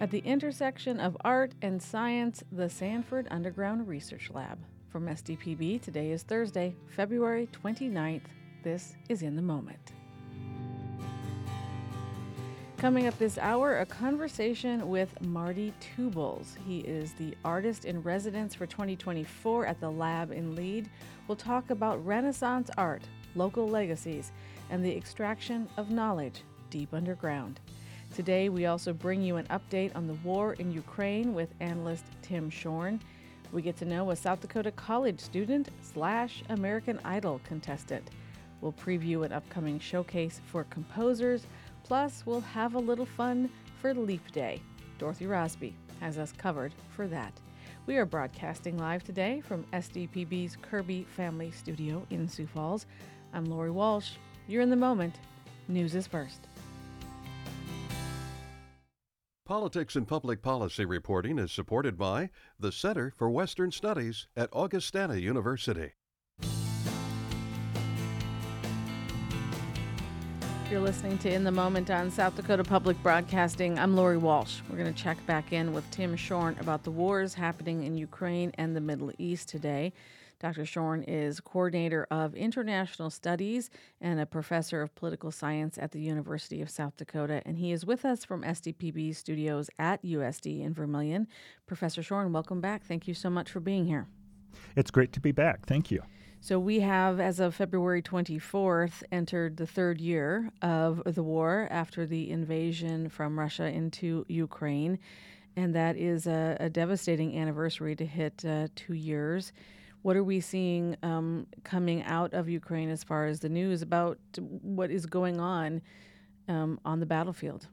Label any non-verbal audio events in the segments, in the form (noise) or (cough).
At the intersection of art and science, the Sanford Underground Research Lab. From SDPB, today is Thursday, February 29th. This is In the Moment. Coming up this hour, a conversation with Marty Two Bulls. He is the artist in residence for 2024 at the lab in Lead. We'll talk about Renaissance art, local legacies, and the extraction of knowledge deep underground. Today, we also bring you an update on the war in Ukraine with analyst Tim Schorn. We get to know a South Dakota college student slash American Idol contestant. We'll preview an upcoming showcase for composers. Plus, we'll have a little fun for Leap Day. Dorothy Rosby has us covered for that. We are broadcasting live today from SDPB's Kirby Family Studio in Sioux Falls. I'm Lori Walsh. You're in the moment. News is first. Politics and Public Policy reporting is supported by the Center for Western Studies at Augustana University. You're listening to In the Moment on South Dakota Public Broadcasting. I'm Lori Walsh. We're going to check back in with Tim Schorn about the wars happening in Ukraine and the Middle East today. Dr. Schorn is coordinator of international studies and a professor of political science at the University of South Dakota, and he is with us from SDPB studios at USD in Vermilion. Professor Schorn, welcome back. Thank you so much for being here. It's great to be back. Thank you. So, we have, as of February 24th, entered the third year of the war after the invasion from Russia into Ukraine. And that is a, a devastating anniversary to hit uh, two years. What are we seeing um, coming out of Ukraine as far as the news about what is going on um, on the battlefield?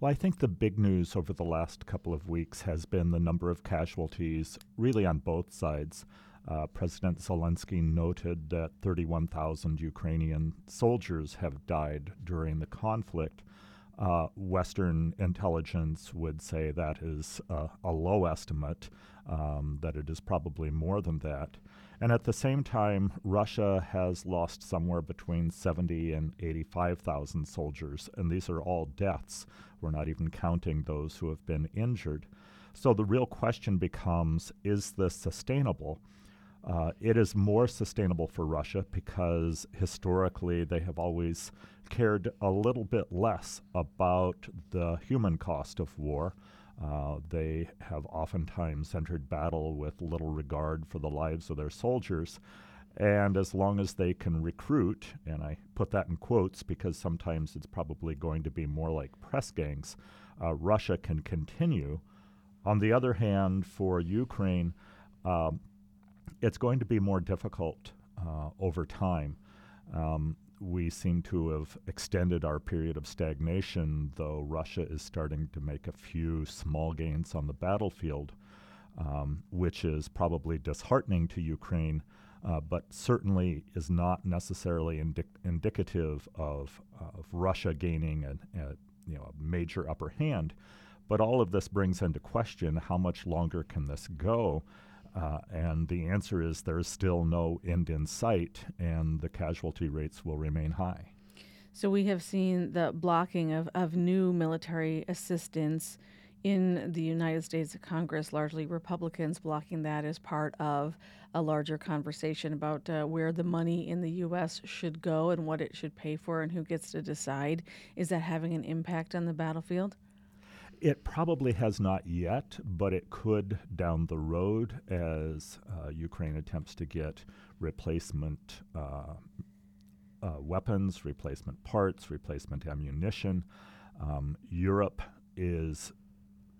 Well, I think the big news over the last couple of weeks has been the number of casualties, really on both sides. Uh, President Zelensky noted that 31,000 Ukrainian soldiers have died during the conflict. Uh, Western intelligence would say that is uh, a low estimate, um, that it is probably more than that. And at the same time, Russia has lost somewhere between 70 and 85,000 soldiers, and these are all deaths. We're not even counting those who have been injured. So the real question becomes is this sustainable? Uh, it is more sustainable for Russia because historically they have always cared a little bit less about the human cost of war. Uh, they have oftentimes entered battle with little regard for the lives of their soldiers. And as long as they can recruit, and I put that in quotes because sometimes it's probably going to be more like press gangs, uh, Russia can continue. On the other hand, for Ukraine, um, it's going to be more difficult uh, over time. Um, we seem to have extended our period of stagnation, though Russia is starting to make a few small gains on the battlefield, um, which is probably disheartening to Ukraine, uh, but certainly is not necessarily indi- indicative of, of Russia gaining a, a, you know, a major upper hand. But all of this brings into question how much longer can this go? Uh, and the answer is there's still no end in sight, and the casualty rates will remain high. So we have seen the blocking of, of new military assistance in the United States Congress, largely Republicans blocking that as part of a larger conversation about uh, where the money in the U.S. should go and what it should pay for and who gets to decide. Is that having an impact on the battlefield? It probably has not yet, but it could down the road as uh, Ukraine attempts to get replacement uh, uh, weapons, replacement parts, replacement ammunition. Um, Europe is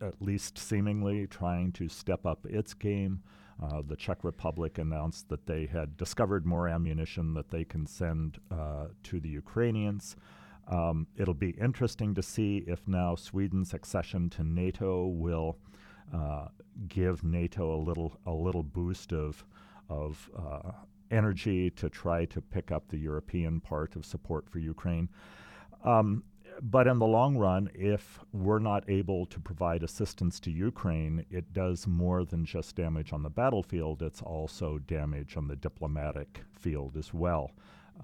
at least seemingly trying to step up its game. Uh, the Czech Republic announced that they had discovered more ammunition that they can send uh, to the Ukrainians. Um, it'll be interesting to see if now Sweden's accession to NATO will uh, give NATO a little a little boost of of uh, energy to try to pick up the European part of support for Ukraine. Um, but in the long run, if we're not able to provide assistance to Ukraine, it does more than just damage on the battlefield. It's also damage on the diplomatic field as well.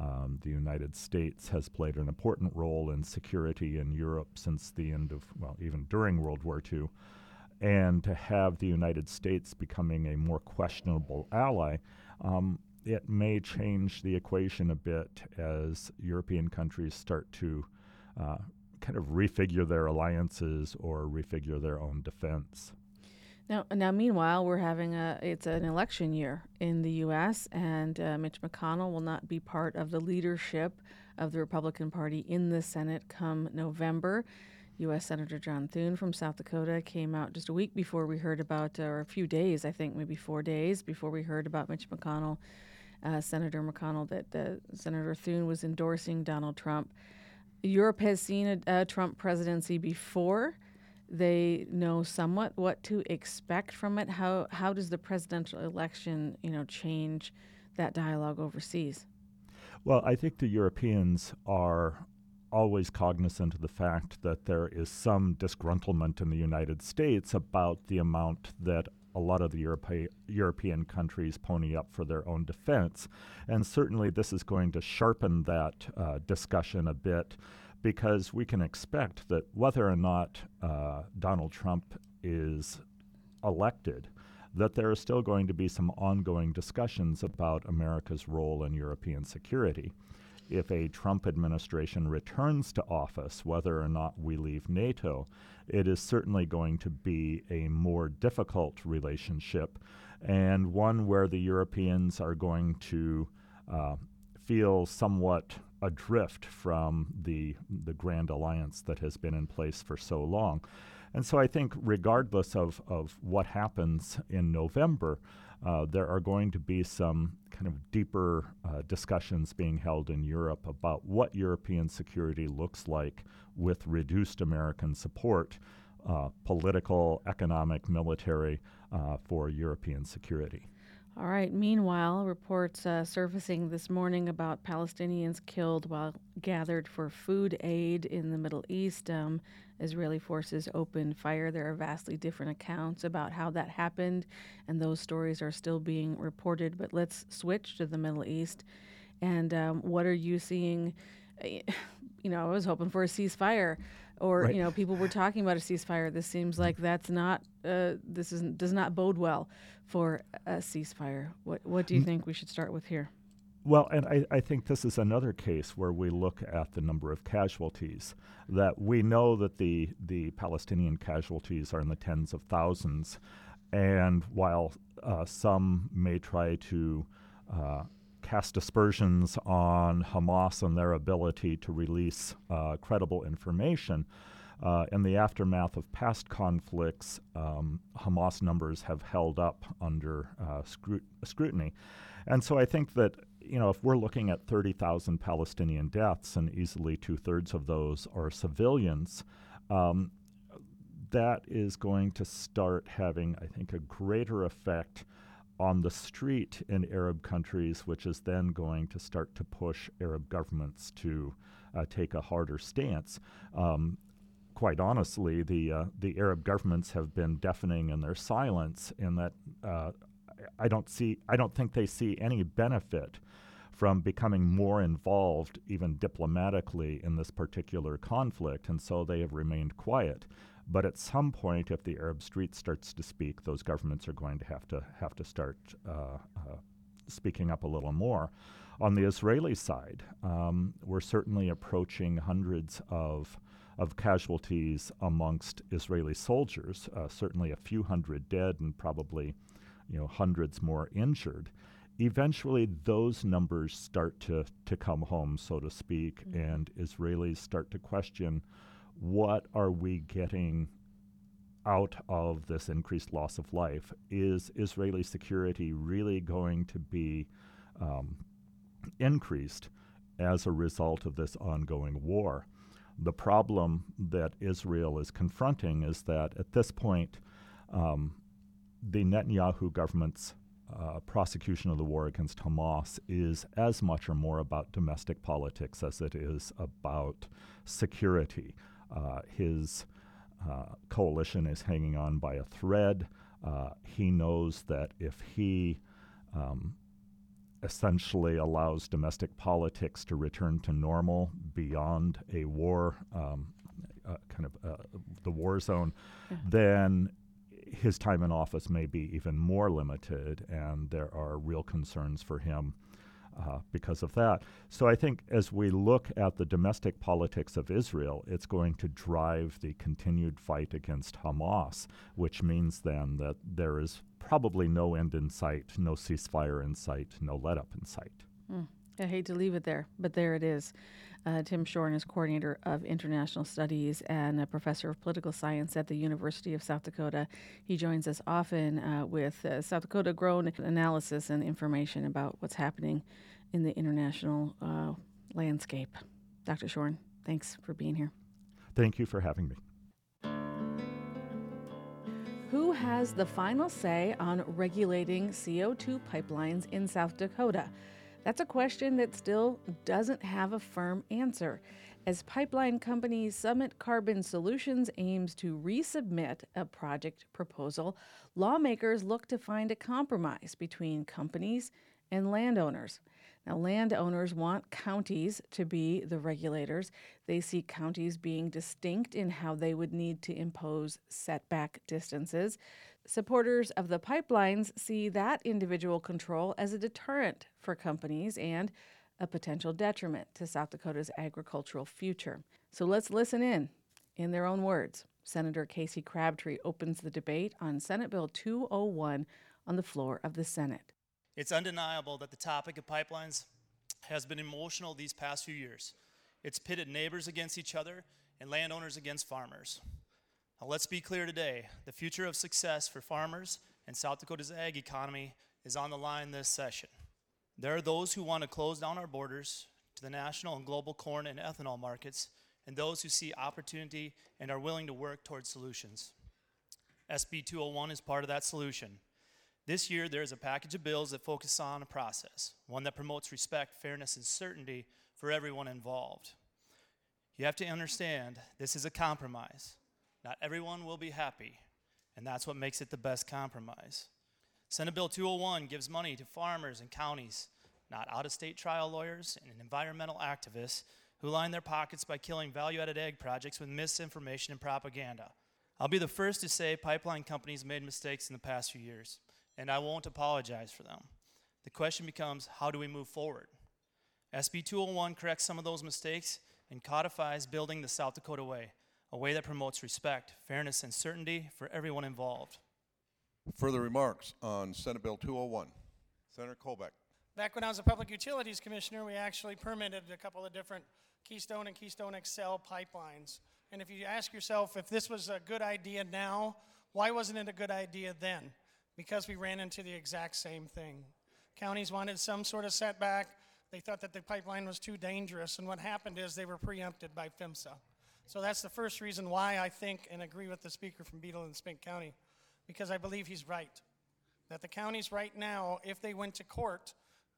Um, the United States has played an important role in security in Europe since the end of, well, even during World War II. And to have the United States becoming a more questionable ally, um, it may change the equation a bit as European countries start to uh, kind of refigure their alliances or refigure their own defense. Now, now, meanwhile, we're having a it's an election year in the U.S., and uh, Mitch McConnell will not be part of the leadership of the Republican Party in the Senate come November. U.S. Senator John Thune from South Dakota came out just a week before we heard about, or a few days, I think, maybe four days before we heard about Mitch McConnell, uh, Senator McConnell, that uh, Senator Thune was endorsing Donald Trump. Europe has seen a, a Trump presidency before they know somewhat what to expect from it. How how does the presidential election, you know, change that dialogue overseas? Well, I think the Europeans are always cognizant of the fact that there is some disgruntlement in the United States about the amount that a lot of the Europe- European countries pony up for their own defense. And certainly this is going to sharpen that uh, discussion a bit because we can expect that whether or not uh, Donald Trump is elected, that there are still going to be some ongoing discussions about America's role in European security. If a Trump administration returns to office, whether or not we leave NATO, it is certainly going to be a more difficult relationship and one where the Europeans are going to uh, feel somewhat adrift from the the grand alliance that has been in place for so long. And so I think regardless of, of what happens in November, uh, there are going to be some kind of deeper uh, discussions being held in Europe about what European security looks like with reduced American support, uh, political, economic, military, uh, for European security. All right. Meanwhile, reports uh, surfacing this morning about Palestinians killed while gathered for food aid in the Middle East. Um, Israeli forces opened fire. There are vastly different accounts about how that happened, and those stories are still being reported. But let's switch to the Middle East. And um, what are you seeing? (laughs) You know, I was hoping for a ceasefire or right. you know people were talking about a ceasefire this seems like that's not uh, this is does not bode well for a ceasefire what what do you think we should start with here well, and I, I, think this is another case where we look at the number of casualties. That we know that the, the Palestinian casualties are in the tens of thousands. And while uh, some may try to uh, cast aspersions on Hamas and their ability to release uh, credible information. Uh, in the aftermath of past conflicts, um, Hamas numbers have held up under uh, scrut- scrutiny. And so I think that, you know, if we're looking at 30,000 Palestinian deaths and easily two thirds of those are civilians, um, that is going to start having, I think, a greater effect on the street in Arab countries, which is then going to start to push Arab governments to uh, take a harder stance. Um, quite honestly, the uh, the Arab governments have been deafening in their silence, in that uh, I don't see, I don't think they see any benefit from becoming more involved, even diplomatically, in this particular conflict, and so they have remained quiet. But at some point, if the Arab street starts to speak, those governments are going to have to have to start uh, uh, speaking up a little more. On the Israeli side, um, we're certainly approaching hundreds of of casualties amongst Israeli soldiers. Uh, certainly, a few hundred dead and probably, you know, hundreds more injured. Eventually, those numbers start to to come home, so to speak, mm-hmm. and Israelis start to question what are we getting out of this increased loss of life? Is Israeli security really going to be um, increased as a result of this ongoing war? The problem that Israel is confronting is that at this point, um, the Netanyahu government's uh, prosecution of the war against Hamas is as much or more about domestic politics as it is about security. Uh, his uh, coalition is hanging on by a thread. Uh, he knows that if he um, essentially allows domestic politics to return to normal beyond a war, um, uh, kind of uh, the war zone, yeah. then his time in office may be even more limited, and there are real concerns for him uh, because of that. So I think as we look at the domestic politics of Israel, it's going to drive the continued fight against Hamas, which means then that there is probably no end in sight, no ceasefire in sight, no let up in sight. Mm. I hate to leave it there, but there it is. Uh, Tim Schorn is coordinator of international studies and a professor of political science at the University of South Dakota. He joins us often uh, with uh, South Dakota grown analysis and information about what's happening in the international uh, landscape. Dr. Schorn, thanks for being here. Thank you for having me. Who has the final say on regulating CO2 pipelines in South Dakota? That's a question that still doesn't have a firm answer. As pipeline company Summit Carbon Solutions aims to resubmit a project proposal, lawmakers look to find a compromise between companies and landowners. Now, landowners want counties to be the regulators. They see counties being distinct in how they would need to impose setback distances. Supporters of the pipelines see that individual control as a deterrent for companies and a potential detriment to South Dakota's agricultural future. So let's listen in. In their own words, Senator Casey Crabtree opens the debate on Senate Bill 201 on the floor of the Senate. It's undeniable that the topic of pipelines has been emotional these past few years. It's pitted neighbors against each other and landowners against farmers. Now, let's be clear today the future of success for farmers and South Dakota's ag economy is on the line this session. There are those who want to close down our borders to the national and global corn and ethanol markets, and those who see opportunity and are willing to work towards solutions. SB 201 is part of that solution. This year, there is a package of bills that focus on a process, one that promotes respect, fairness, and certainty for everyone involved. You have to understand this is a compromise. Not everyone will be happy, and that's what makes it the best compromise. Senate Bill 201 gives money to farmers and counties, not out of state trial lawyers and environmental activists who line their pockets by killing value added ag projects with misinformation and propaganda. I'll be the first to say pipeline companies made mistakes in the past few years, and I won't apologize for them. The question becomes how do we move forward? SB 201 corrects some of those mistakes and codifies building the South Dakota way a way that promotes respect, fairness, and certainty for everyone involved. Further remarks on Senate Bill 201. Senator Kolbeck. Back when I was a Public Utilities Commissioner, we actually permitted a couple of different Keystone and Keystone XL pipelines. And if you ask yourself if this was a good idea now, why wasn't it a good idea then? Because we ran into the exact same thing. Counties wanted some sort of setback. They thought that the pipeline was too dangerous. And what happened is they were preempted by PHMSA. So that's the first reason why I think and agree with the speaker from Beadle and Spink County, because I believe he's right. That the counties right now, if they went to court,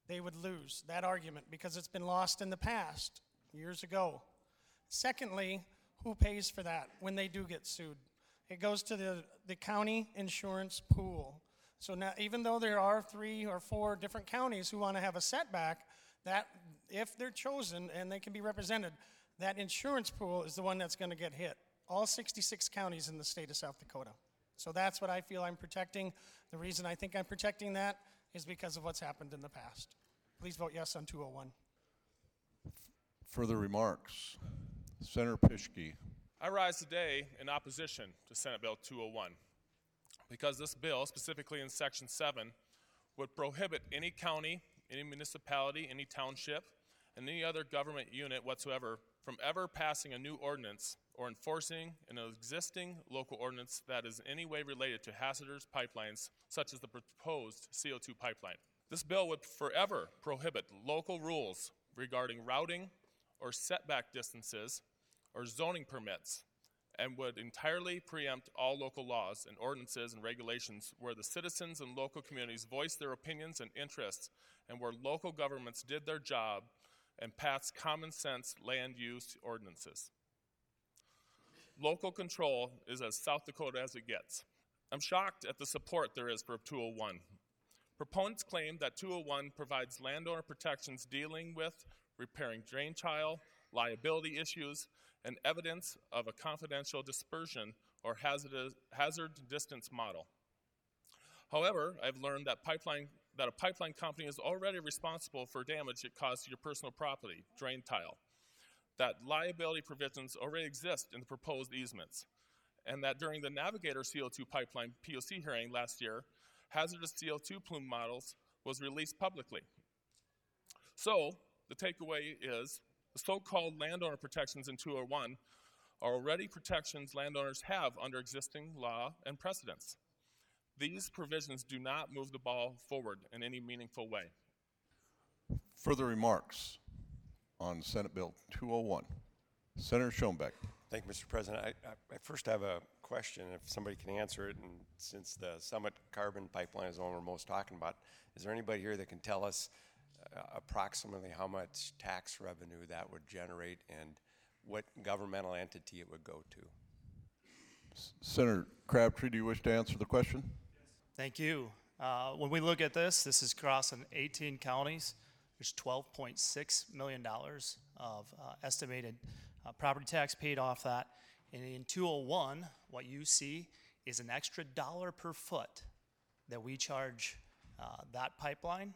they would lose that argument because it's been lost in the past, years ago. Secondly, who pays for that when they do get sued? It goes to the, the county insurance pool. So now, even though there are three or four different counties who want to have a setback, that if they're chosen and they can be represented, that insurance pool is the one that's going to get hit. All 66 counties in the state of South Dakota. So that's what I feel I'm protecting. The reason I think I'm protecting that is because of what's happened in the past. Please vote yes on 201. Further remarks? Senator Pischke. I rise today in opposition to Senate Bill 201 because this bill, specifically in Section 7, would prohibit any county, any municipality, any township, and any other government unit whatsoever from ever passing a new ordinance or enforcing an existing local ordinance that is in any way related to hazardous pipelines, such as the proposed CO2 pipeline. This bill would forever prohibit local rules regarding routing or setback distances or zoning permits and would entirely preempt all local laws and ordinances and regulations where the citizens and local communities voiced their opinions and interests and where local governments did their job and passed common sense land use ordinances. Local control is as South Dakota as it gets. I'm shocked at the support there is for 201. Proponents claim that 201 provides landowner protections dealing with repairing drain tile, liability issues, and evidence of a confidential dispersion or hazard distance model. However, I've learned that pipeline that a pipeline company is already responsible for damage it caused to your personal property, drain tile. That liability provisions already exist in the proposed easements, and that during the Navigator CO2 pipeline PUC hearing last year, hazardous CO2 plume models was released publicly. So, the takeaway is the so called landowner protections in 201 are already protections landowners have under existing law and precedents. These provisions do not move the ball forward in any meaningful way. Further remarks on Senate Bill 201. Senator Schoenbeck. Thank you, Mr. President. I, I, I first have a question, if somebody can answer it, and since the Summit Carbon Pipeline is the one we're most talking about, is there anybody here that can tell us approximately how much tax revenue that would generate and what governmental entity it would go to? Senator Crabtree, do you wish to answer the question? Thank you. Uh, when we look at this, this is crossing 18 counties. There's 12.6 million dollars of uh, estimated uh, property tax paid off that. And in 201, what you see is an extra dollar per foot that we charge uh, that pipeline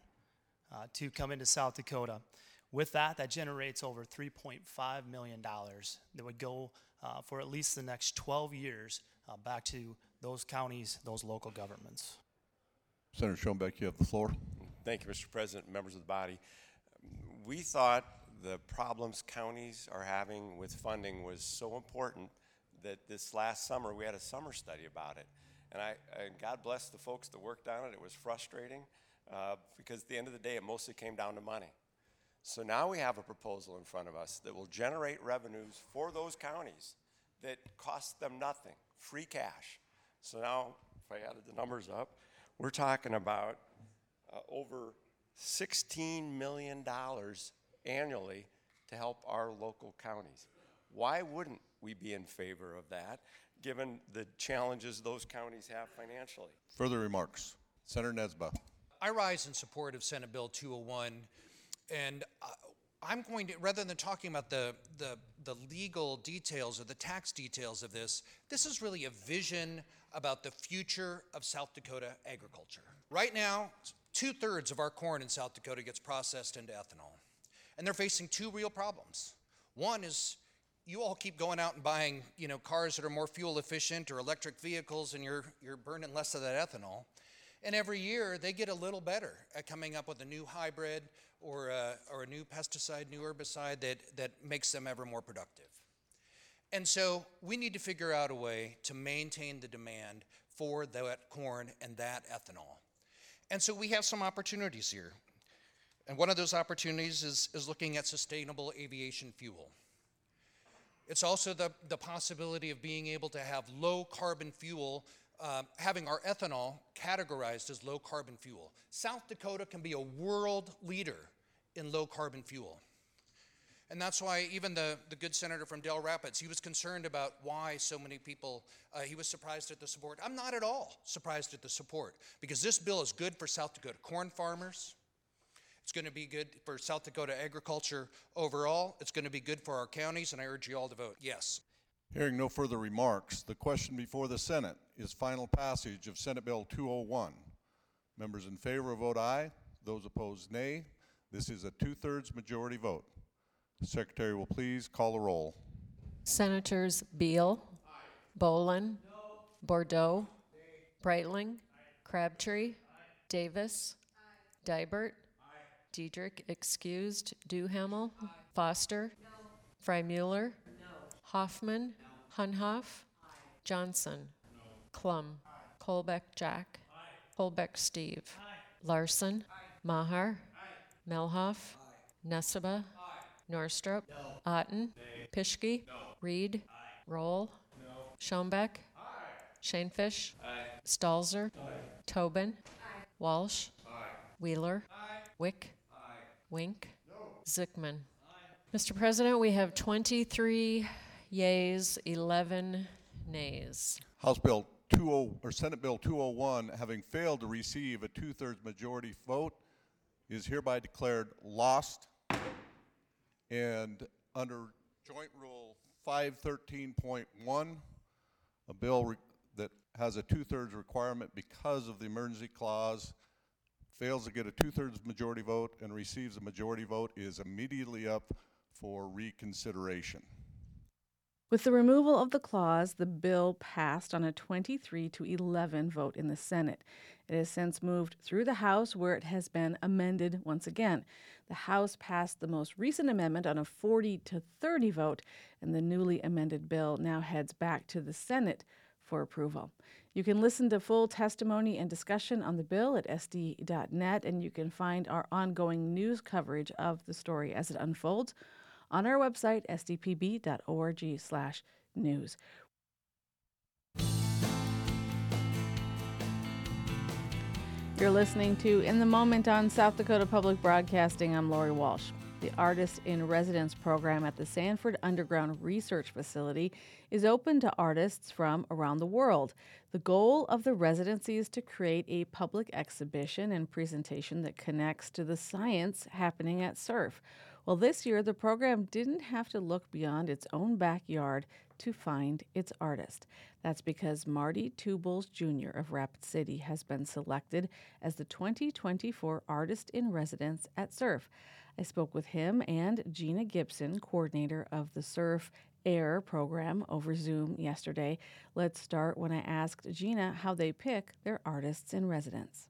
uh, to come into South Dakota. With that, that generates over 3.5 million dollars that would go uh, for at least the next 12 years uh, back to those counties, those local governments. Senator Schoenbeck, you have the floor. Thank you, Mr. President, members of the body. We thought the problems counties are having with funding was so important that this last summer we had a summer study about it. And I, and God bless the folks that worked on it. It was frustrating uh, because at the end of the day, it mostly came down to money. So now we have a proposal in front of us that will generate revenues for those counties that cost them nothing, free cash. So now, if I added the numbers up, we're talking about uh, over $16 million annually to help our local counties. Why wouldn't we be in favor of that, given the challenges those counties have financially? Further remarks. Senator Nesiba. I rise in support of Senate Bill 201, and uh, I'm going to, rather than talking about the, the, the legal details or the tax details of this, this is really a vision about the future of South Dakota agriculture. Right now, two thirds of our corn in South Dakota gets processed into ethanol, and they're facing two real problems. One is you all keep going out and buying, you know, cars that are more fuel efficient or electric vehicles, and you're you're burning less of that ethanol. And every year they get a little better at coming up with a new hybrid or a, or a new pesticide, new herbicide that, that makes them ever more productive. And so we need to figure out a way to maintain the demand for that corn and that ethanol. And so we have some opportunities here. And one of those opportunities is, is looking at sustainable aviation fuel. It's also the, the possibility of being able to have low carbon fuel um, having our ethanol categorized as low carbon fuel. South Dakota can be a world leader in low carbon fuel. And that's why even the, the good senator from Dell Rapids, he was concerned about why so many people, uh, he was surprised at the support. I'm not at all surprised at the support because this bill is good for South Dakota corn farmers. It's going to be good for South Dakota agriculture overall. It's going to be good for our counties, and I urge you all to vote yes. Hearing no further remarks, the question before the Senate is final passage of Senate Bill 201. Members in favor vote aye. Those opposed nay. This is a two-thirds majority vote. Secretary will please call the roll. Senators Beal, Bolin, Bordeaux, Breitling, Crabtree, Davis, Dibert, Diedrich excused, Duhamel, Foster, Frye-Mueller, Hoffman, Hunhoff, Johnson, Klumb, Kolbeck Jack, Kolbeck Steve, Larson, Maher, Mehlhaff, Nesiba, Norstrup, Otten, Pischke, Reed, Rohl, Schoenbeck, Schoenfish, Stalzer, Tobin, Walsh, Wheeler, Wiik, Wink, Zikmund. Mr. President, we have 23 yeas, 11 nays. House Bill 20, or Senate Bill 201, having failed to receive a two-thirds majority vote, is hereby declared lost. And under Joint Rule 513.1, a bill re- that has a two-thirds requirement because of the emergency clause fails to get a two-thirds majority vote and receives a majority vote is immediately up for reconsideration. With the removal of the clause, the bill passed on a 23 to 11 vote in the Senate. It has since moved through the House, where it has been amended once again. The House passed the most recent amendment on a 40 to 30 vote, and the newly amended bill now heads back to the Senate for approval. You can listen to full testimony and discussion on the bill at sd.net, and you can find our ongoing news coverage of the story as it unfolds on our website, sdpb.org slash news. You're listening to In the Moment on South Dakota Public Broadcasting. I'm Lori Walsh. The Artist in Residence program at the Sanford Underground Research Facility is open to artists from around the world. The goal of the residency is to create a public exhibition and presentation that connects to the science happening at SURF. Well, this year, the program didn't have to look beyond its own backyard to find its artist. That's because Marty Two Bulls Jr. of Rapid City has been selected as the 2024 Artist in Residence at SURF. I spoke with him and Gina Gibson, coordinator of the SURF AIR program, over Zoom yesterday. Let's start when I asked Gina how they pick their artists in residence.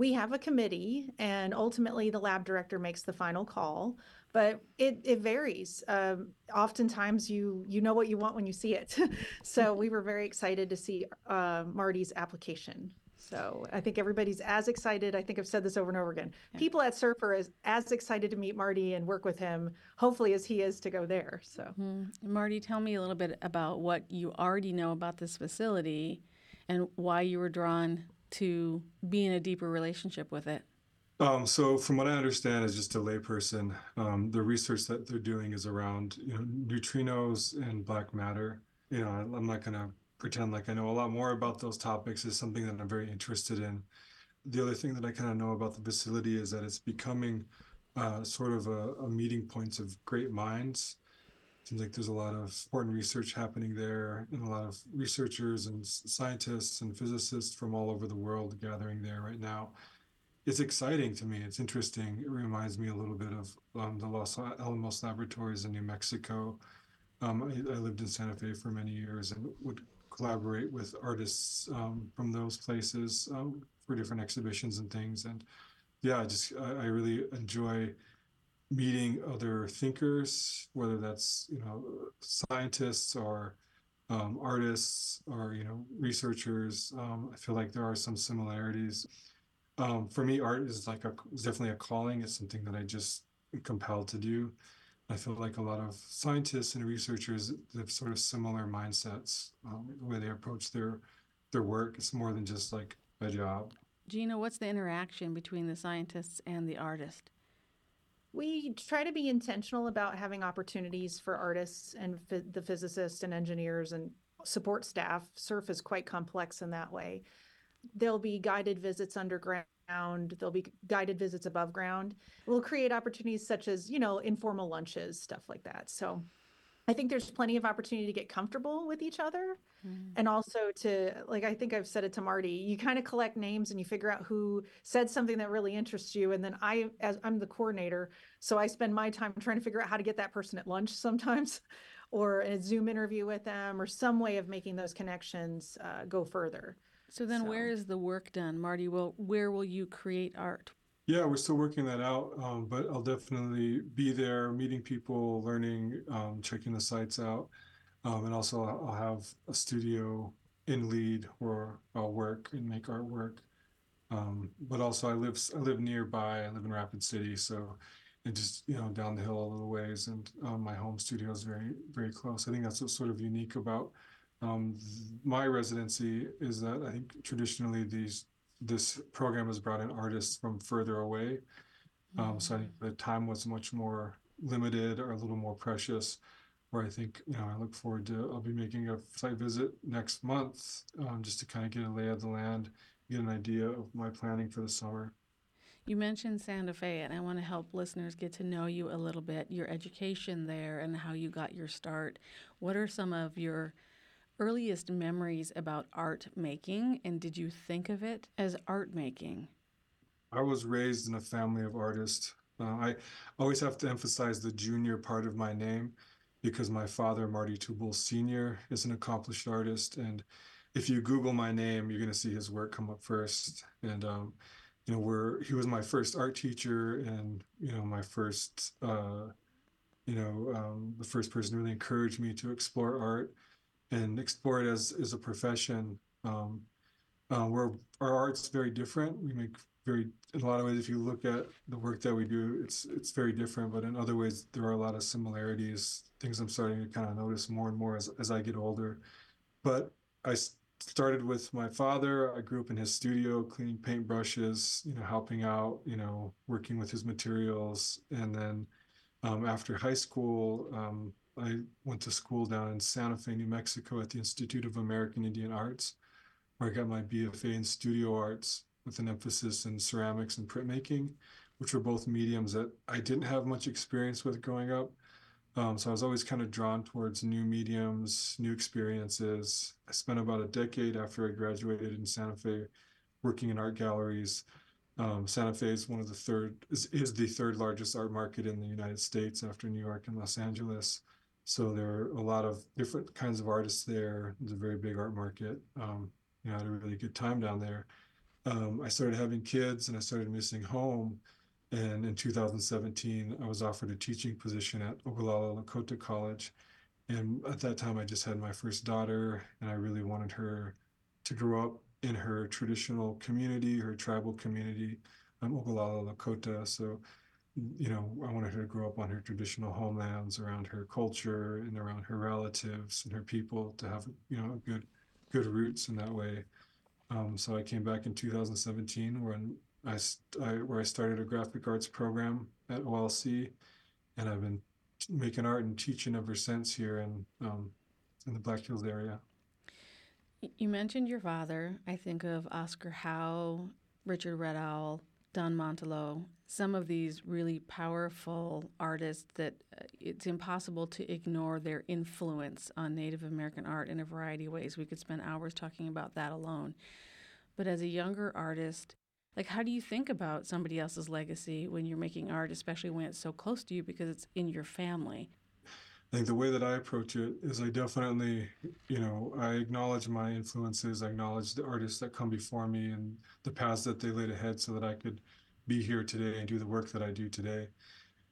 We have a committee, and ultimately the lab director makes the final call but it, it varies. Um, oftentimes you you know what you want when you see it. (laughs) so we were very excited to see uh, Marty's application. So I think everybody's as excited. I think I've said this over and over again. Yeah. People at Surfer are as, as excited to meet Marty and work with him, hopefully, as he is to go there. So, mm-hmm. Marty, tell me a little bit about what you already know about this facility and why you were drawn to be in a deeper relationship with it. Um, so from what I understand as just a layperson, um, the research that they're doing is around you know neutrinos and black matter. You know, I'm not going to pretend like I know a lot more about those topics. It's something that I'm very interested in. The other thing that I kind of know about the facility is that it's becoming uh, sort of a, a meeting point of great minds. Seems like there's a lot of important research happening there, and a lot of researchers and scientists and physicists from all over the world gathering there right now it's exciting to me. It's interesting. It reminds me a little bit of um, the Los Alamos Laboratories in New Mexico. Um, I, I, lived in Santa Fe for many years and would collaborate with artists um, from those places um, for different exhibitions and things. And yeah, I just I, I really enjoy meeting other thinkers, whether that's you know scientists or um, artists or you know researchers. Um, I feel like there are some similarities um, for me, art is like a definitely a calling. It's something that I just compelled to do. I feel like a lot of scientists and researchers have sort of similar mindsets. Um, the way they approach their their work, it's more than just like a job. Gina, what's the interaction between the scientists and the artist? We try to be intentional about having opportunities for artists and the physicists and engineers and support staff. SURF is quite complex in that way. There'll be guided visits underground. There'll be guided visits above ground. We'll create opportunities such as you know informal lunches stuff like that. So i think there's plenty of opportunity to get comfortable with each other mm. and also to like i think i've said it to marty you kind of collect names and you figure out who said something that really interests you and then i as i'm the coordinator so i spend my time trying to figure out how to get that person at lunch sometimes (laughs) or a zoom interview with them or some way of making those connections uh, go further so then, so. where is the work done, Marty? Will where will you create art? Yeah, we're still working that out, um, but I'll definitely be there, meeting people, learning, um, checking the sites out, um, and also I'll have a studio in Lead where I'll work and make artwork. Um, but also, I live I live nearby. I live in Rapid City, so and just you know down the hill a little ways, and um, my home studio is very very close. I think that's what's sort of unique about um, my residency is that I think traditionally these this program has brought in artists from further away. Um, so I think the time was much more limited or a little more precious. where I think, you know, I look forward to, I'll be making a site visit next month um, just to kind of get a lay of the land, get an idea of my planning for the summer. You mentioned Santa Fe, and I want to help listeners get to know you a little bit, your education there, and how you got your start. What are some of your earliest memories about art making, and did you think of it as art making? I was raised in a family of artists. Uh, I always have to emphasize the junior part of my name because my father, Marty Two Bulls Sr., is an accomplished artist. And if you Google my name, you're going to see his work come up first. And, um, you know, we're, he was my first art teacher and, you know, my first, uh, you know, um, the first person really encouraged me to explore art and explore it as, as a profession. Um, uh, where our art's very different. We make very in a lot of ways if you look at the work that we do it's it's very different but in other ways there are a lot of similarities things i'm starting to kind of notice more and more as, as i get older but i started with my father i grew up in his studio cleaning paintbrushes you know helping out you know working with his materials and then um, after high school um, i went to school down in santa fe new mexico at the institute of american indian arts where i got my bfa in studio arts with an emphasis in ceramics and printmaking, which were both mediums that I didn't have much experience with growing up. Um, so I was always kind of drawn towards new mediums, new experiences. I spent about a decade after I graduated in Santa Fe working in art galleries. Um, Santa Fe is one of the third is, is the third largest art market in the United States after New York and Los Angeles. So there are a lot of different kinds of artists there. It's a very big art market. Um, you know, I had a really good time down there um, I started having kids and I started missing home. And in 2017, I was offered a teaching position at Oglala Lakota College. And at that time, I just had my first daughter, and I really wanted her to grow up in her traditional community, her tribal community. I'm Oglala Lakota, so you know, I wanted her to grow up on her traditional homelands, around her culture, and around her relatives and her people to have you know good good roots in that way. Um, so I came back in 2017 when I, I, where I started a graphic arts program at OLC, and I've been making art and teaching ever since here in um, in the Black Hills area. You mentioned your father. I think of Oscar Howe, Richard Red Owl, Don Montileaux, some of these really powerful artists that uh, it's impossible to ignore their influence on Native American art in a variety of ways. We could spend hours talking about that alone. But as a younger artist, like how do you think about somebody else's legacy when you're making art, especially when it's so close to you because it's in your family? I think the way that I approach it is I definitely, you know, I acknowledge my influences, I acknowledge the artists that come before me and the paths that they laid ahead so that I could be here today and do the work that I do today.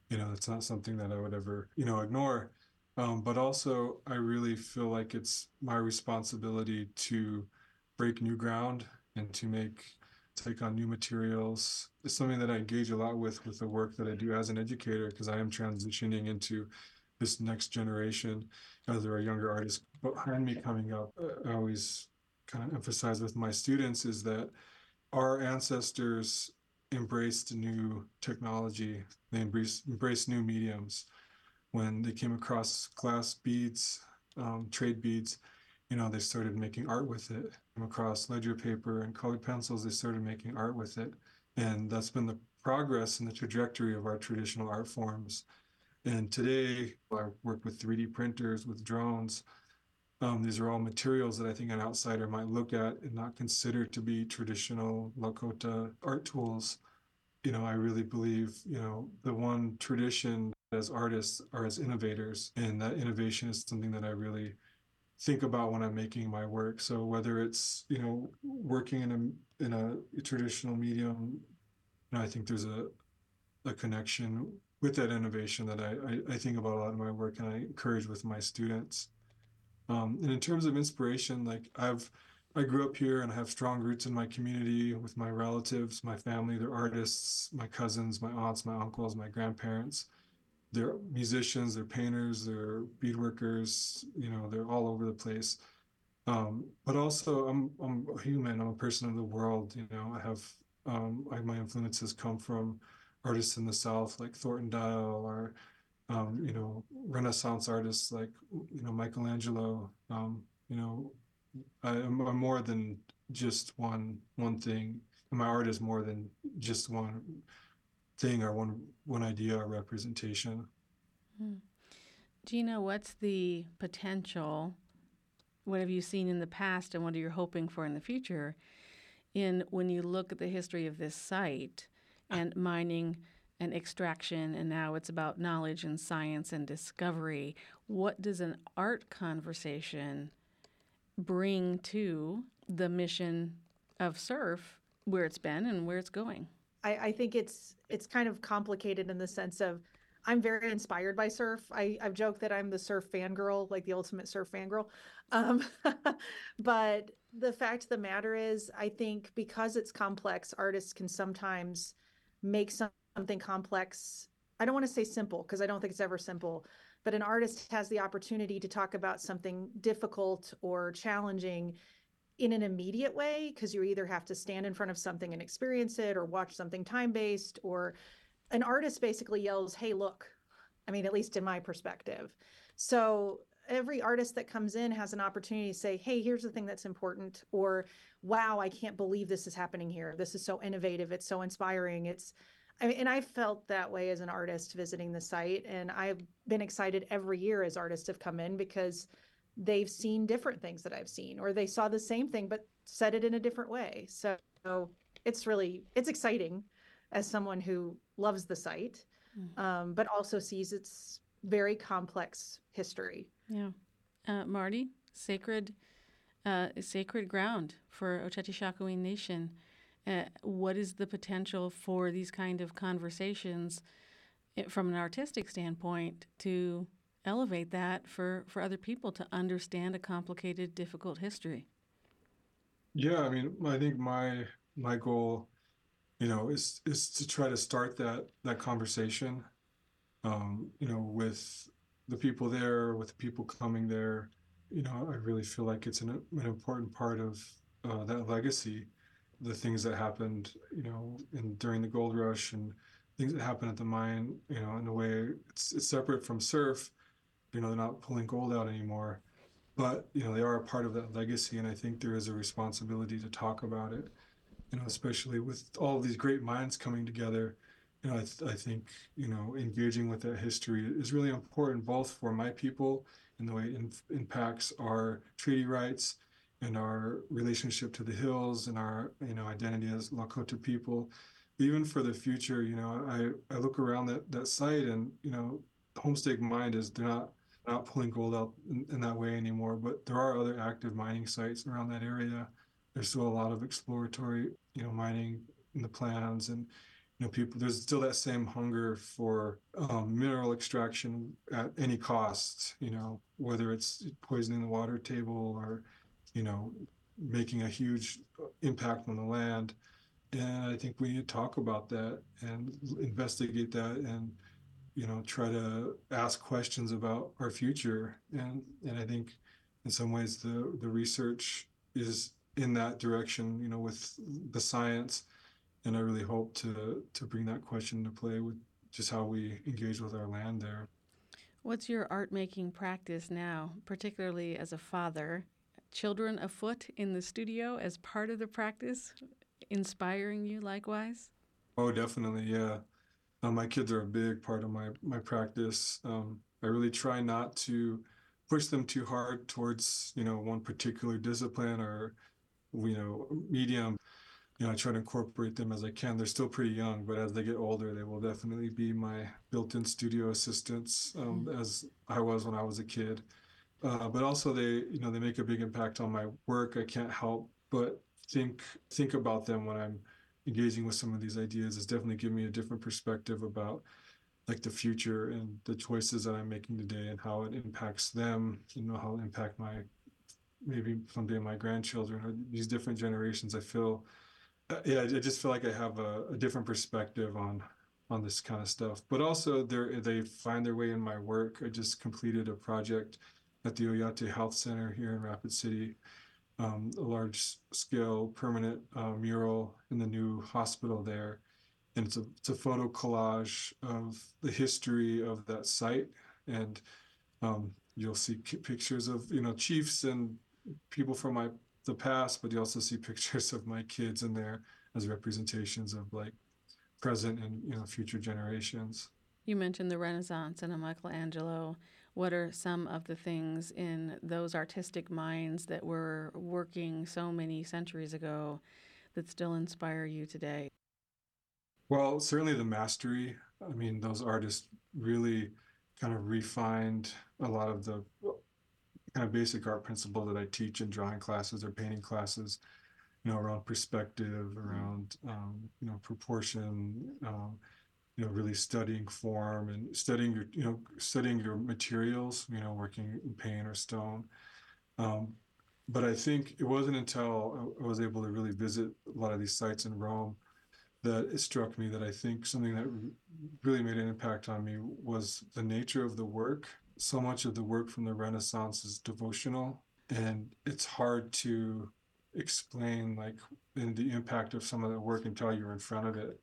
You know, it's not something that I would ever, you know, ignore. Um, but also, I really feel like it's my responsibility to break new ground and to make take on new materials. It's something that I engage a lot with with the work that I do as an educator because I am transitioning into this next generation. as there are younger artists behind me coming up. I always kind of emphasize with my students is that our ancestors embraced new technology. They embraced, embraced new mediums. When they came across glass beads, um, trade beads, you know, they started making art with it. Came across ledger paper and colored pencils, they started making art with it. And that's been the progress and the trajectory of our traditional art forms. And today, I work with 3D printers, with drones. Um, these are all materials that I think an outsider might look at and not consider to be traditional Lakota art tools. You know, I really believe, you know, the one tradition as artists are as innovators, and that innovation is something that I really think about when I'm making my work. So whether it's, you know, working in a in a traditional medium, you know, I think there's a a connection with that innovation that I, I, I, think about a lot in my work and I encourage with my students. Um, and in terms of inspiration, like I've, I grew up here and I have strong roots in my community with my relatives, my family, they're artists, my cousins, my aunts, my uncles, my grandparents. They're musicians, they're painters, they're beadworkers, you know, they're all over the place. Um, but also I'm, I'm a human, I'm a person of the world, you know, I have, um, I, my influences come from artists in the South like Thornton Dial or um, you know, Renaissance artists like, you know, Michelangelo, um, you know, I, am more than just one one thing. My art is more than just one thing or one one idea or representation. Hmm. Gina, what's the potential? What have you seen in the past, and what are you hoping for in the future? In when you look at the history of this site and mining and extraction, and now it's about knowledge and science and discovery. What does an art conversation bring to the mission of SURF, where it's been and where it's going? I, I think it's it's kind of complicated in the sense of I'm very inspired by SURF. I, I've joked that I'm the SURF fangirl, like the ultimate SURF fangirl. Um, (laughs) but the fact of the matter is, I think because it's complex, artists can sometimes make something complex. I don't want to say simple because I don't think it's ever simple, but an artist has the opportunity to talk about something difficult or challenging in an immediate way because you either have to stand in front of something and experience it or watch something time based or an artist basically yells hey look i mean at least in my perspective so every artist that comes in has an opportunity to say hey here's the thing that's important or wow i can't believe this is happening here this is so innovative it's so inspiring it's I mean, and I felt that way as an artist visiting the site, and I've been excited every year as artists have come in because they've seen different things that I've seen, or they saw the same thing but said it in a different way. So it's really it's exciting as someone who loves the site, mm. um, but also sees its very complex history. Yeah, uh, Marty, sacred, uh, sacred ground for Oceti Sakowin Nation. Uh, what is the potential for these kind of conversations eh, from an artistic standpoint to elevate that for, for other people to understand a complicated, difficult history? Yeah, I mean, I think my my goal, you know, is is to try to start that that conversation, um, you know, with the people there, with the people coming there. You know, I really feel like it's an, an important part of uh, that legacy, the things that happened, you know, in during the gold rush and things that happened at the mine. You know, in a way, it's it's separate from SURF you know, they're not pulling gold out anymore. But, you know, they are a part of that legacy. And I think there is a responsibility to talk about it, you know, especially with all of these great minds coming together. You know, I, I think, you know, engaging with that history is really important, both for my people and the way it impacts our treaty rights and our relationship to the hills and our, you know, identity as Lakota people. Even for the future, you know, I, I look around that, that site and, you know, Homestake Mine is they're not not pulling gold out in, in, that way anymore, but there are other active mining sites around that area. There's still a lot of exploratory, you know, mining in the plans and you know people there's still that same hunger for um, mineral extraction at any cost you know whether it's poisoning the water table or you know making a huge impact on the land. And i think we need to talk about that and investigate that and you know try to ask questions about our future. And and i think in some ways the the research is in that direction you know with the science and i really hope to to bring that question to play with just how we engage with our land there what's your art making practice now particularly as a father children afoot in the studio as part of the practice inspiring you likewise oh definitely yeah uh, my kids are a big part of my my practice. Um, I really try not to push them too hard towards you know one particular discipline or you know medium. You know, I try to incorporate them as I can. They're still pretty young, but as they get older, they will definitely be my built-in studio assistants, um, mm-hmm. as I was when I was a kid. Uh, but also, they you know they make a big impact on my work. I can't help but think think about them when I'm engaging with some of these ideas It's definitely given me a different perspective about like the future and the choices that I'm making today and how it impacts them, you know, how it impact my maybe someday my grandchildren or these different generations. I feel, uh, yeah, I just feel like I have a, a, different perspective on on this kind of stuff. But also, they they find their way in my work. I just completed a project at the Oyate Health Center here in Rapid City um, a large scale permanent uh, mural in the new hospital there. and it's a it's a photo collage of the history of that site, and um, you'll see pictures of you know chiefs and people from my the past, but you also see pictures (laughs) of my kids in there as representations of like present and you know future generations. You mentioned the Renaissance and a Michelangelo. What are some of the things in those artistic minds that were working so many centuries ago that still inspire you today? Well, certainly the mastery. I mean, those artists really kind of refined a lot of the kind of basic art principle that I teach in drawing classes or painting classes, you know, around perspective, around, um, you know, proportion, um, you know, really studying form and studying your, you know, studying your materials, you know, working in paint or stone. Um, but I think it wasn't until I was able to really visit a lot of these sites in Rome that it struck me that I think something that really made an impact on me was the nature of the work. So much of the work from the Renaissance is devotional, and it's hard to explain like in the impact of some of the work until you're in front of it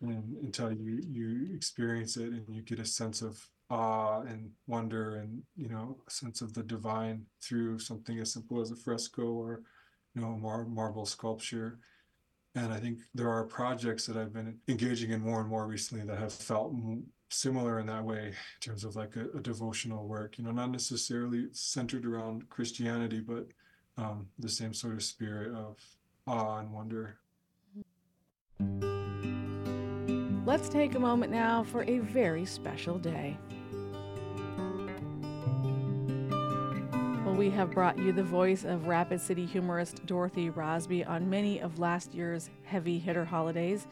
and until you you experience it and you get a sense of awe and wonder and you know a sense of the divine through something as simple as a fresco or you know mar- marble sculpture. And I think there are projects that I've been engaging in more and more recently that have felt similar in that way in terms of like a, a devotional work, you know, not necessarily centered around Christianity, but um, the same sort of spirit of awe and wonder. Let's take a moment now for a very special day. Well, we have brought you the voice of Rapid City humorist Dorothy Rosby on many of last year's heavy hitter holidays.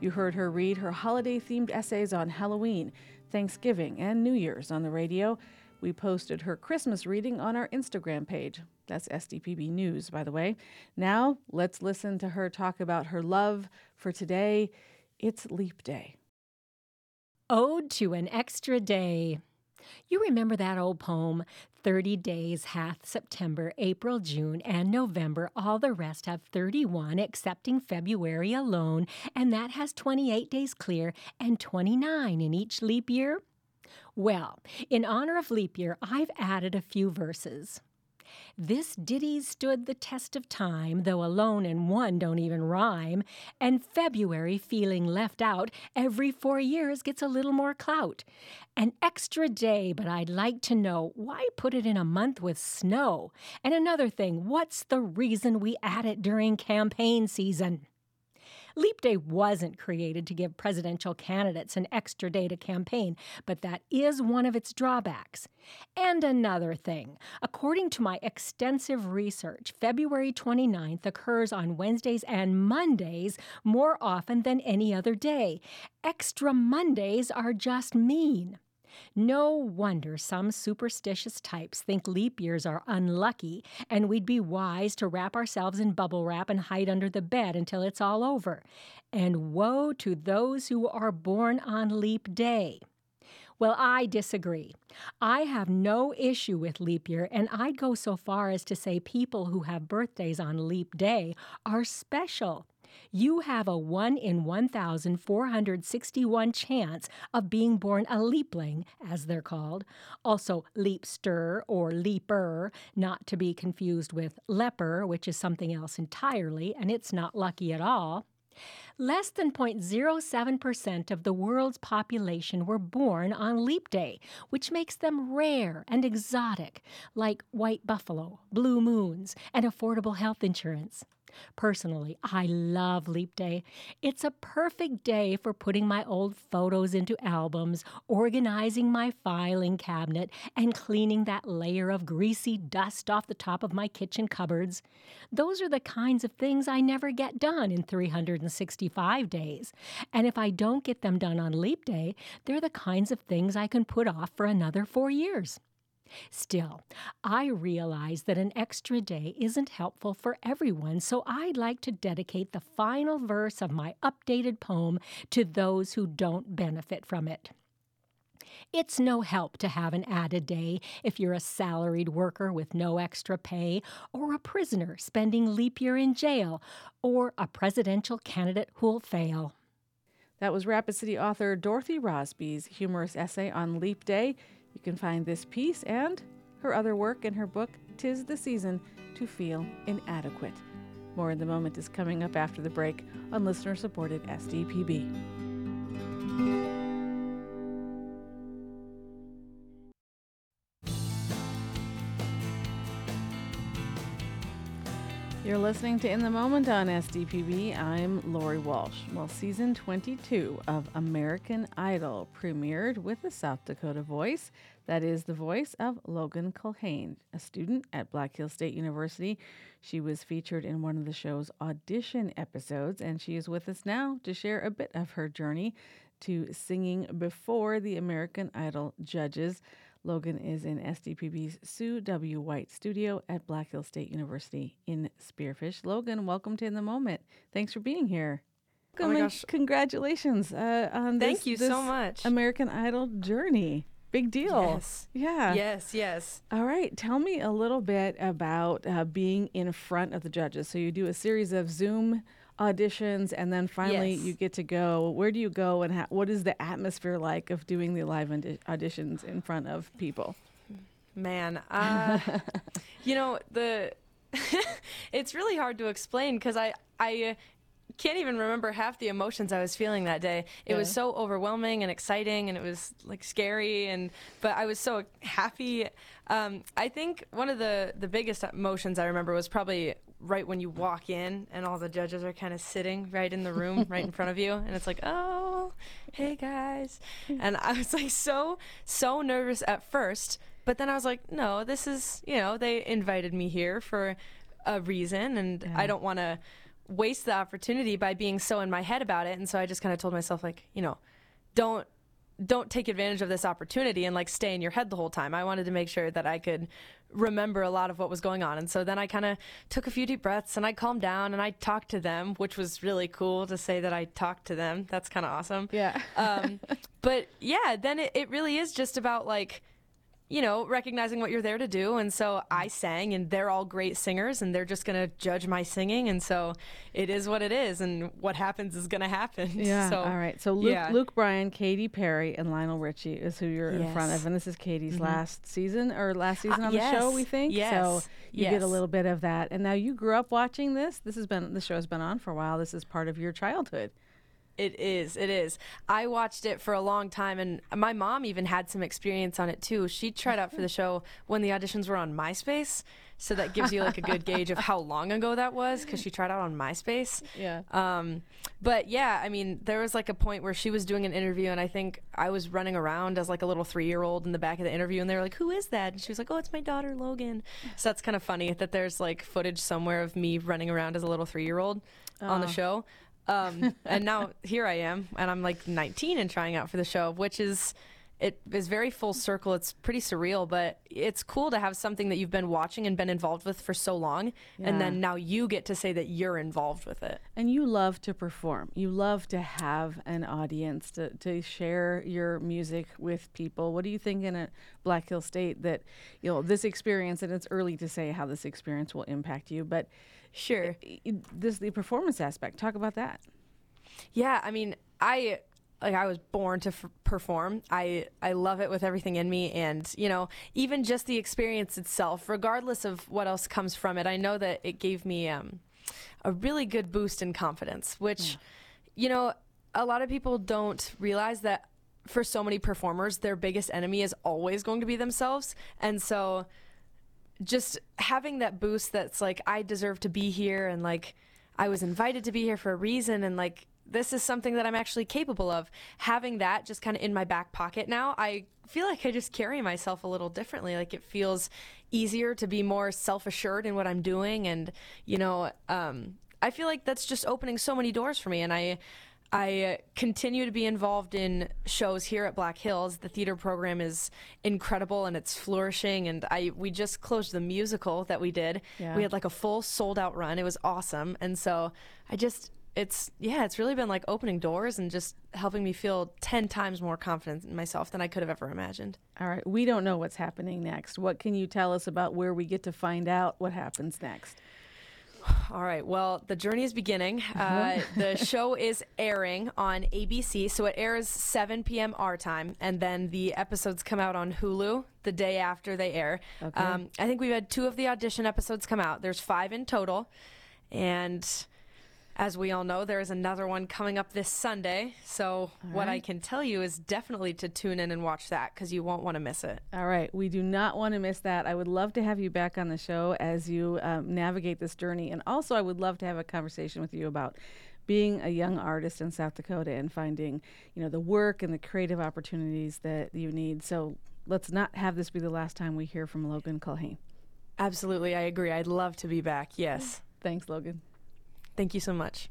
You heard her read her holiday themed essays on Halloween, Thanksgiving, and New Year's on the radio. We posted her Christmas reading on our Instagram page. That's SDPB News, by the way. Now, let's listen to her talk about her love for today. It's Leap Day. Ode to an Extra Day. You remember that old poem, 30 days hath September, April, June, and November. All the rest have 31, excepting February alone, and that has 28 days clear and 29 in each leap year? Well, in honor of leap year, I've added a few verses. This ditty stood the test of time, though alone and one don't even rhyme. And February, feeling left out, every four years gets a little more clout. An extra day, but I'd like to know why put it in a month with snow? And another thing, what's the reason we add it during campaign season? Leap Day wasn't created to give presidential candidates an extra day to campaign, but that is one of its drawbacks. And another thing, according to my extensive research, February 29th occurs on Wednesdays and Mondays more often than any other day. Extra Mondays are just mean. No wonder some superstitious types think leap years are unlucky, and we'd be wise to wrap ourselves in bubble wrap and hide under the bed until it's all over. And woe to those who are born on leap day. Well, I disagree. I have no issue with leap year, and I'd go so far as to say people who have birthdays on leap day are special you have a 1 in 1,461 chance of being born a leapling, as they're called. Also, leapster or leaper, not to be confused with leper, which is something else entirely, and it's not lucky at all. Less than 0.07% of the world's population were born on leap day, which makes them rare and exotic, like white buffalo, blue moons, and affordable health insurance. Personally, I love Leap Day. It's a perfect day for putting my old photos into albums, organizing my filing cabinet, and cleaning that layer of greasy dust off the top of my kitchen cupboards. Those are the kinds of things I never get done in 365 days. And if I don't get them done on Leap Day, they're the kinds of things I can put off for another four years. Still, I realize that an extra day isn't helpful for everyone, so I'd like to dedicate the final verse of my updated poem to those who don't benefit from it. It's no help to have an added day if you're a salaried worker with no extra pay, or a prisoner spending leap year in jail, or a presidential candidate who'll fail. That was Rapid City author Dorothy Rosby's humorous essay on Leap Day. You can find this piece and her other work in her book, Tis the Season to Feel Inadequate. More in the moment is coming up after the break on listener supported SDPB. You're listening to In the Moment on SDPB. I'm Lori Walsh. Well, season 22 of American Idol premiered with a South Dakota voice. That is the voice of Logan Culhane, a student at Black Hills State University. She was featured in one of the show's audition episodes, and she is with us now to share a bit of her journey to singing before the American Idol judges. Logan is in SDPB's Sue W. White studio at Black Hill State University in Spearfish. Logan, welcome to In the Moment. Thanks for being here. Oh my gosh. Congratulations uh, on Thank this, you this so much. American Idol journey. Big deal. Yes. Yeah. Yes, yes. All right. Tell me a little bit about uh, being in front of the judges. So you do a series of Zoom auditions, and then finally Yes. you get to go. Where do you go, and how, what is the atmosphere like of doing the live audi- auditions in front of people? Man, uh, (laughs) you know the (laughs) it's really hard to explain because I I uh, can't even remember half the emotions I was feeling that day. It was so overwhelming and exciting, and it was like scary, and but I was so happy. Um, I think one of the the biggest emotions I remember was probably right when you walk in and all the judges are kind of sitting right in the room (laughs) right in front of you and it's like oh hey guys (laughs) and i was like so so nervous at first but then i was like no this is you know they invited me here for a reason and Yeah. i don't want to waste the opportunity by being so in my head about it and so i just kind of told myself like you know don't don't take advantage of this opportunity and like stay in your head the whole time. I wanted to make sure that I could remember a lot of what was going on. And so then I kind of took a few deep breaths and I calmed down and I talked to them, which was really cool to say that I talked to them. That's kind of awesome. Yeah. Um, (laughs) but yeah, then it, it really is just about like, you know, recognizing what you're there to do. And so I sang, and they're all great singers, and they're just going to judge my singing. And so it is what it is, and what happens is going to happen. (laughs) Yeah. So, All right. So Luke, yeah. Luke Bryan, Katy Perry, and Lionel Richie is who you're in front of, and this is Katy's Mhm. last season or last season Uh, on the show, we think. Yes. So Yes. you get a little bit of that, and now you grew up watching this. This has been the show's been on for a while. This is part of your childhood. It is. It is. I watched it for a long time, and my mom even had some experience on it too. She tried out for the show when the auditions were on MySpace, so that gives you like a good gauge of how long ago that was because she tried out on MySpace. Yeah. Um, but yeah, I mean, there was like a point where she was doing an interview, and I think I was running around as like a little three-year-old in the back of the interview, and they were like, "Who is that?" And she was like, "Oh, it's my daughter Logan." So that's kind of funny that there's like footage somewhere of me running around as a little three-year-old on the show. Um, and now here I am, and I'm like 19 and trying out for the show, which is it is very full circle. It's pretty surreal, but it's cool to have something that you've been watching and been involved with for so long, Yeah. and then now you get to say that you're involved with it. And you love to perform. You love to have an audience to, to share your music with people. What do you think in a Black Hill State that, you know, this experience, and it's early to say how this experience will impact you, but sure, this the performance aspect. Talk about that. Yeah, I mean, I like I was born to f- perform. I I love it with everything in me, and you know, even just the experience itself, regardless of what else comes from it, I know that it gave me um, a really good boost in confidence. Which, you know, a lot of people don't realize that for so many performers, their biggest enemy is always going to be themselves, and so just having that boost that's like I deserve to be here and like I was invited to be here for a reason and like this is something that I'm actually capable of. Having that just kind of in my back pocket now, I feel like I just carry myself a little differently. Like it feels easier to be more self-assured in what I'm doing and you know, um I feel like that's just opening so many doors for me and I I uh, continue to be involved in shows here at Black Hills. The theater program is incredible and it's flourishing. And I we just closed the musical that we did. Yeah. We had like a full sold out run. It was awesome. And so I just it's yeah, it's really been like opening doors and just helping me feel ten times more confident in myself than I could have ever imagined. All right. We don't know what's happening next. What can you tell us about where we get to find out what happens next? (sighs) All right. Well, the journey is beginning. Uh, the (laughs) show is airing on ABC, so it airs 7 p.m. our time, and then the episodes come out on Hulu the day after they air. Okay. Um, I think we've had two of the audition episodes come out. There's five in total, and as we all know, there is another one coming up this Sunday. So what I can tell you is definitely to tune in and watch that because you won't want to miss it. All right, we do not want to miss that. I would love to have you back on the show as you um, navigate this journey, and also I would love to have a conversation with you about being a young artist in South Dakota and finding, you know, the work and the creative opportunities that you need. So let's not have this be the last time we hear from Logan Culhane. Absolutely, I agree. I'd love to be back. Yes. Thanks, Logan. Thank you so much.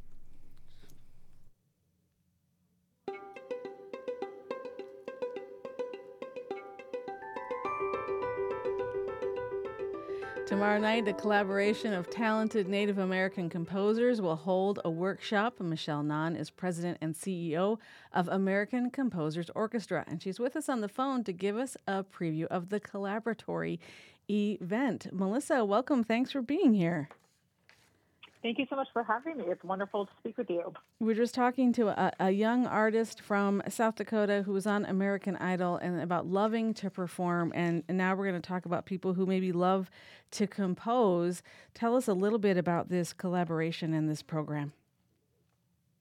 Tomorrow night, the collaboration of talented Native American composers will hold a workshop. Michelle Ngan is president and CEO of American Composers Orchestra, and she's with us on the phone to give us a preview of the collaboratory event. Melissa, welcome. Thanks for being here. Thank you so much for having me. It's wonderful to speak with you. We're just talking to a, a young artist from South Dakota who was on American Idol and about loving to perform. And, and now we're going to talk about people who maybe love to compose. Tell us a little bit about this collaboration and this program.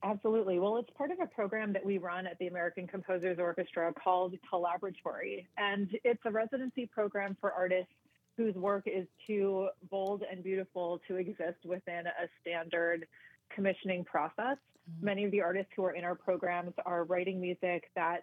Absolutely. Well, it's part of a program that we run at the American Composers Orchestra called Collaboratory. And it's a residency program for artists whose work is too bold and beautiful to exist within a standard commissioning process. Mm-hmm. Many of the artists who are in our programs are writing music that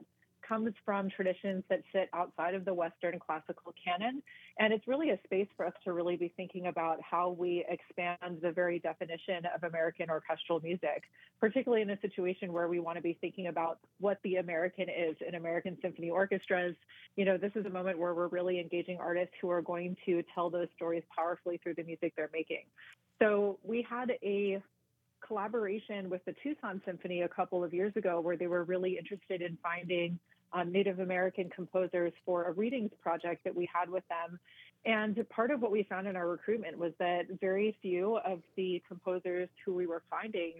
comes from traditions that sit outside of the Western classical canon. And it's really a space for us to really be thinking about how we expand the very definition of American orchestral music, particularly in a situation where we want to be thinking about what the American is in American symphony orchestras. You know, this is a moment where we're really engaging artists who are going to tell those stories powerfully through the music they're making. So we had a collaboration with the Tucson Symphony a couple of years ago where they were really interested in finding um, Native American composers for a readings project that we had with them. And part of what we found in our recruitment was that very few of the composers who we were finding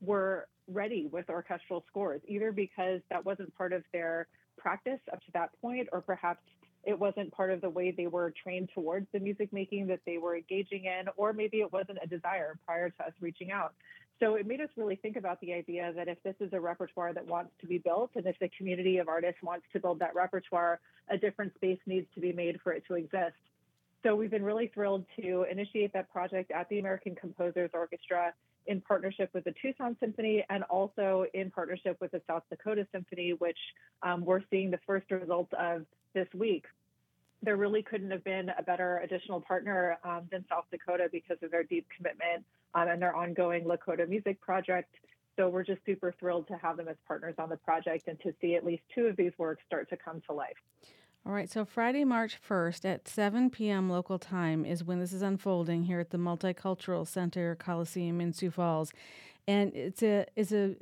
were ready with orchestral scores, either because that wasn't part of their practice up to that point, or perhaps it wasn't part of the way they were trained towards the music making that they were engaging in, or maybe it wasn't a desire prior to us reaching out. So it made us really think about the idea that if this is a repertoire that wants to be built, and if the community of artists wants to build that repertoire, a different space needs to be made for it to exist. So we've been really thrilled to initiate that project at the American Composers Orchestra in partnership with the Tucson Symphony and also in partnership with the South Dakota Symphony, which um, we're seeing the first results of this week. There really couldn't have been a better additional partner um, than South Dakota because of their deep commitment um, and their ongoing Lakota Music Project. So we're just super thrilled to have them as partners on the project and to see at least two of these works start to come to life. All right, so Friday, March 1st at 7 p.m. local time is when this is unfolding here at the Multicultural Center Coliseum in Sioux Falls. And it's a it's a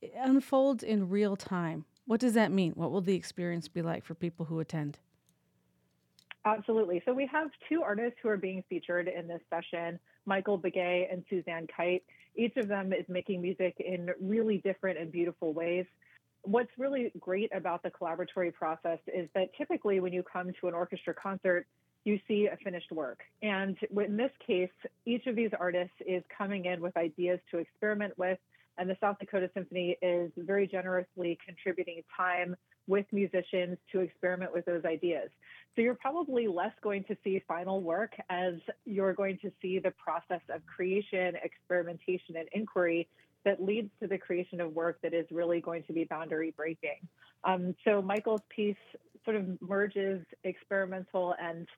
it unfolds in real time. What does that mean? What will the experience be like for people who attend? Absolutely. So we have two artists who are being featured in this session, Michael Begay and Suzanne Kite. Each of them is making music in really different and beautiful ways. What's really great about the collaboratory process is that typically when you come to an orchestra concert, you see a finished work. And in this case, each of these artists is coming in with ideas to experiment with, and the South Dakota Symphony is very generously contributing time with musicians to experiment with those ideas. So you're probably less going to see final work as you're going to see the process of creation, experimentation, and inquiry that leads to the creation of work that is really going to be boundary breaking. Um, so Michael's piece sort of merges experimental and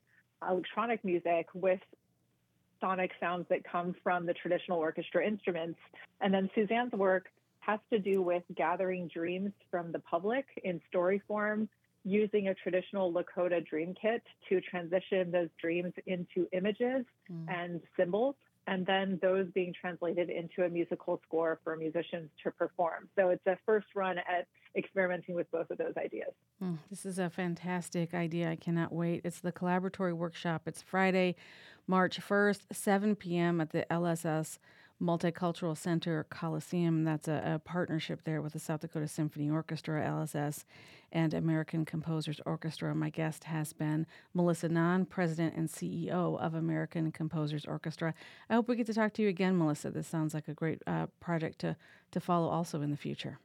electronic music with sonic sounds that come from the traditional orchestra instruments. And then Suzanne's work has to do with gathering dreams from the public in story form, using a traditional Lakota dream kit to transition those dreams into images Mm. and symbols and then those being translated into a musical score for musicians to perform. So it's a first run at experimenting with both of those ideas. Mm, this is a fantastic idea. I cannot wait. It's the collaboratory workshop. It's Friday, March 1st, 7 p.m. at the LSS Multicultural Center Coliseum. That's a, a, partnership there with the South Dakota Symphony Orchestra, LSS, and American Composers Orchestra. My guest has been Melissa Ngan, President and CEO of American Composers Orchestra. I hope we get to talk to you again, Melissa. This sounds like a great uh, project to, to follow also in the future.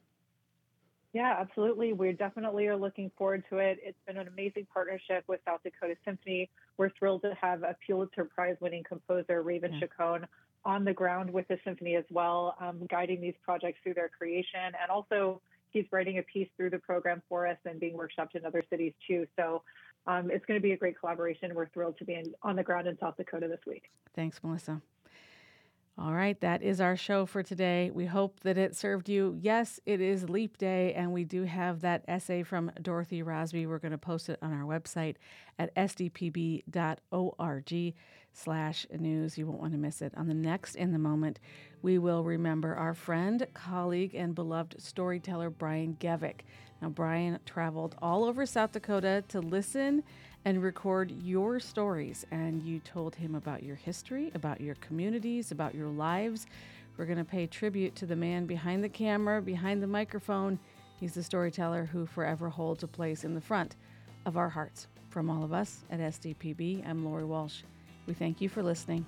Yeah, absolutely. We definitely are looking forward to it. It's been an amazing partnership with South Dakota Symphony. We're thrilled to have a Pulitzer Prize winning composer, Raven yeah. Chacon, on the ground with the symphony as well, um, guiding these projects through their creation. And also, he's writing a piece through the program for us and being workshopped in other cities too. So um, it's going to be a great collaboration. We're thrilled to be in, on the ground in South Dakota this week. Thanks, Melissa. All right, that is our show for today. We hope that it served you. Yes, it is Leap Day, and we do have that essay from Dorothy Rosby. We're going to post it on our website at sdpb.org slash news. You won't want to miss it. On the next In the Moment, we will remember our friend, colleague, and beloved storyteller, Brian Gevik. Now, Brian traveled all over South Dakota to listen and record your stories. And you told him about your history, about your communities, about your lives. We're going to pay tribute to the man behind the camera, behind the microphone. He's the storyteller who forever holds a place in the front of our hearts. From all of us at SDPB, I'm Lori Walsh. We thank you for listening.